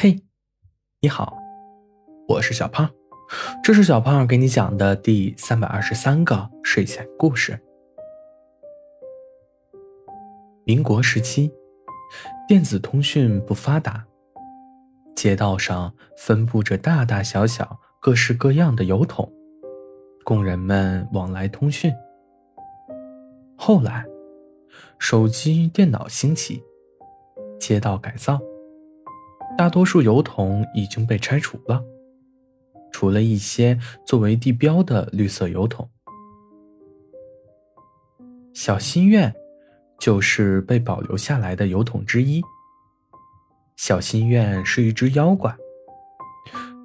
嘿，你好，我是小胖，这是小胖给你讲的第三百二十三个睡前故事。民国时期，电子通讯不发达，街道上分布着大大小小、各式各样的邮筒，供人们往来通讯。后来，手机、电脑兴起，街道改造。大多数邮筒已经被拆除了，除了一些作为地标的绿色邮筒。小心愿就是被保留下来的邮筒之一。小心愿是一只妖怪，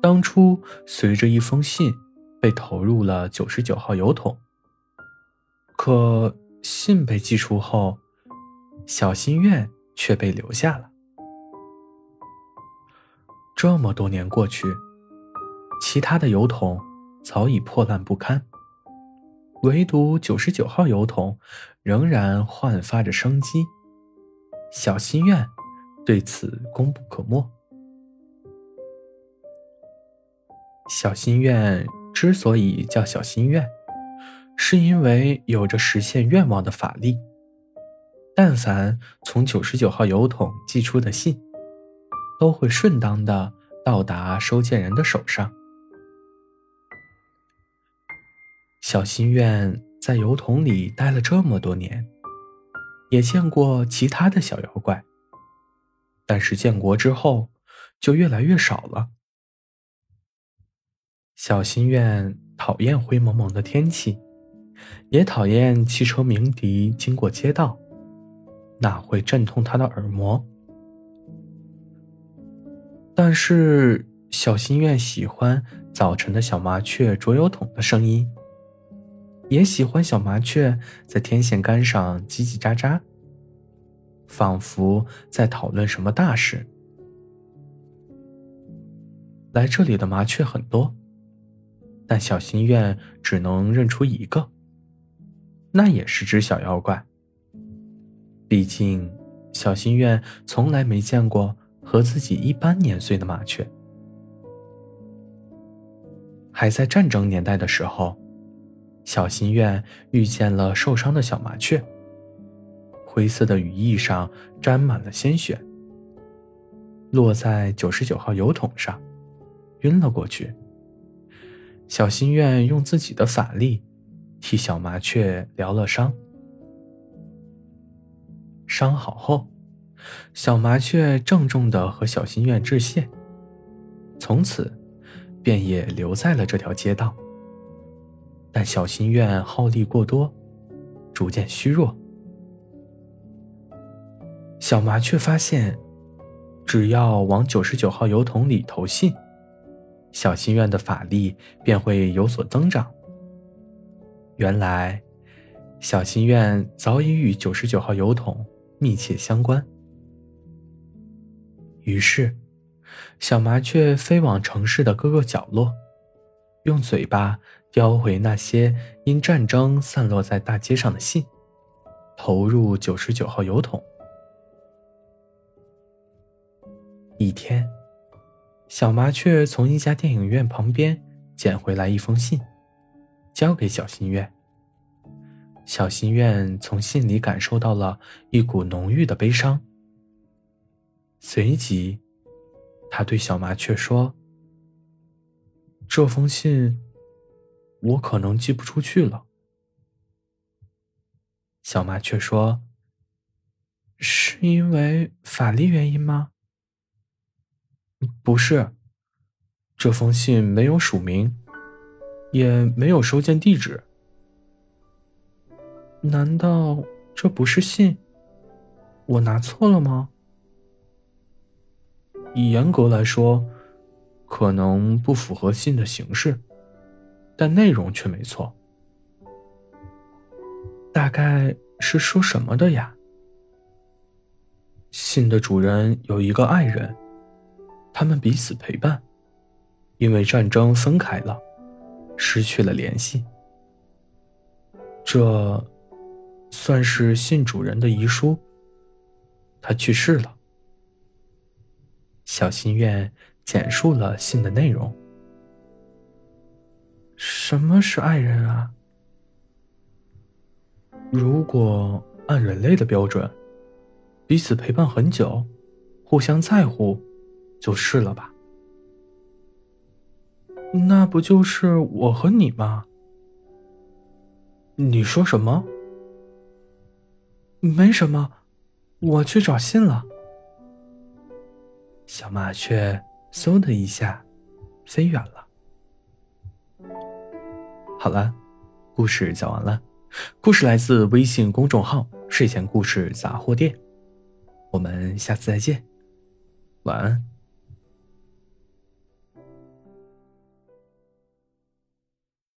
当初随着一封信被投入了九十九号邮筒，可信被寄出后，小心愿却被留下了。这么多年过去，其他的邮筒早已破烂不堪，唯独九十九号邮筒仍然焕发着生机。小心愿对此功不可没。小心愿之所以叫小心愿，是因为有着实现愿望的法力。但凡从九十九号邮筒寄出的信。都会顺当的到达收件人的手上。小心愿在邮筒里待了这么多年，也见过其他的小妖怪，但是建国之后就越来越少了。小心愿讨厌灰蒙蒙的天气，也讨厌汽车鸣笛经过街道，那会震痛他的耳膜。但是小心愿喜欢早晨的小麻雀啄油桶的声音，也喜欢小麻雀在天线杆上叽叽喳喳，仿佛在讨论什么大事。来这里的麻雀很多，但小心愿只能认出一个，那也是只小妖怪。毕竟，小心愿从来没见过。和自己一般年岁的麻雀，还在战争年代的时候，小心愿遇见了受伤的小麻雀。灰色的羽翼上沾满了鲜血，落在九十九号油桶上，晕了过去。小心愿用自己的法力替小麻雀疗了伤，伤好后。小麻雀郑重地和小心愿致谢，从此便也留在了这条街道。但小心愿耗力过多，逐渐虚弱。小麻雀发现，只要往九十九号邮筒里投信，小心愿的法力便会有所增长。原来，小心愿早已与九十九号邮筒密切相关。于是，小麻雀飞往城市的各个角落，用嘴巴叼回那些因战争散落在大街上的信，投入九十九号邮筒。一天，小麻雀从一家电影院旁边捡回来一封信，交给小心愿。小心愿从信里感受到了一股浓郁的悲伤。随即，他对小麻雀说：“这封信，我可能寄不出去了。”小麻雀说：“是因为法力原因吗？”“不是，这封信没有署名，也没有收件地址。难道这不是信？我拿错了吗？”以严格来说，可能不符合信的形式，但内容却没错。大概是说什么的呀？信的主人有一个爱人，他们彼此陪伴，因为战争分开了，失去了联系。这算是信主人的遗书。他去世了。小心愿简述了信的内容。什么是爱人啊？如果按人类的标准，彼此陪伴很久，互相在乎，就是了吧？那不就是我和你吗？你说什么？没什么，我去找信了。小麻雀嗖的一下飞远了。好了，故事讲完了。故事来自微信公众号“睡前故事杂货店”。我们下次再见，晚安。